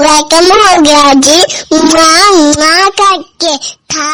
welcome हो गया जी उमा उमा करके था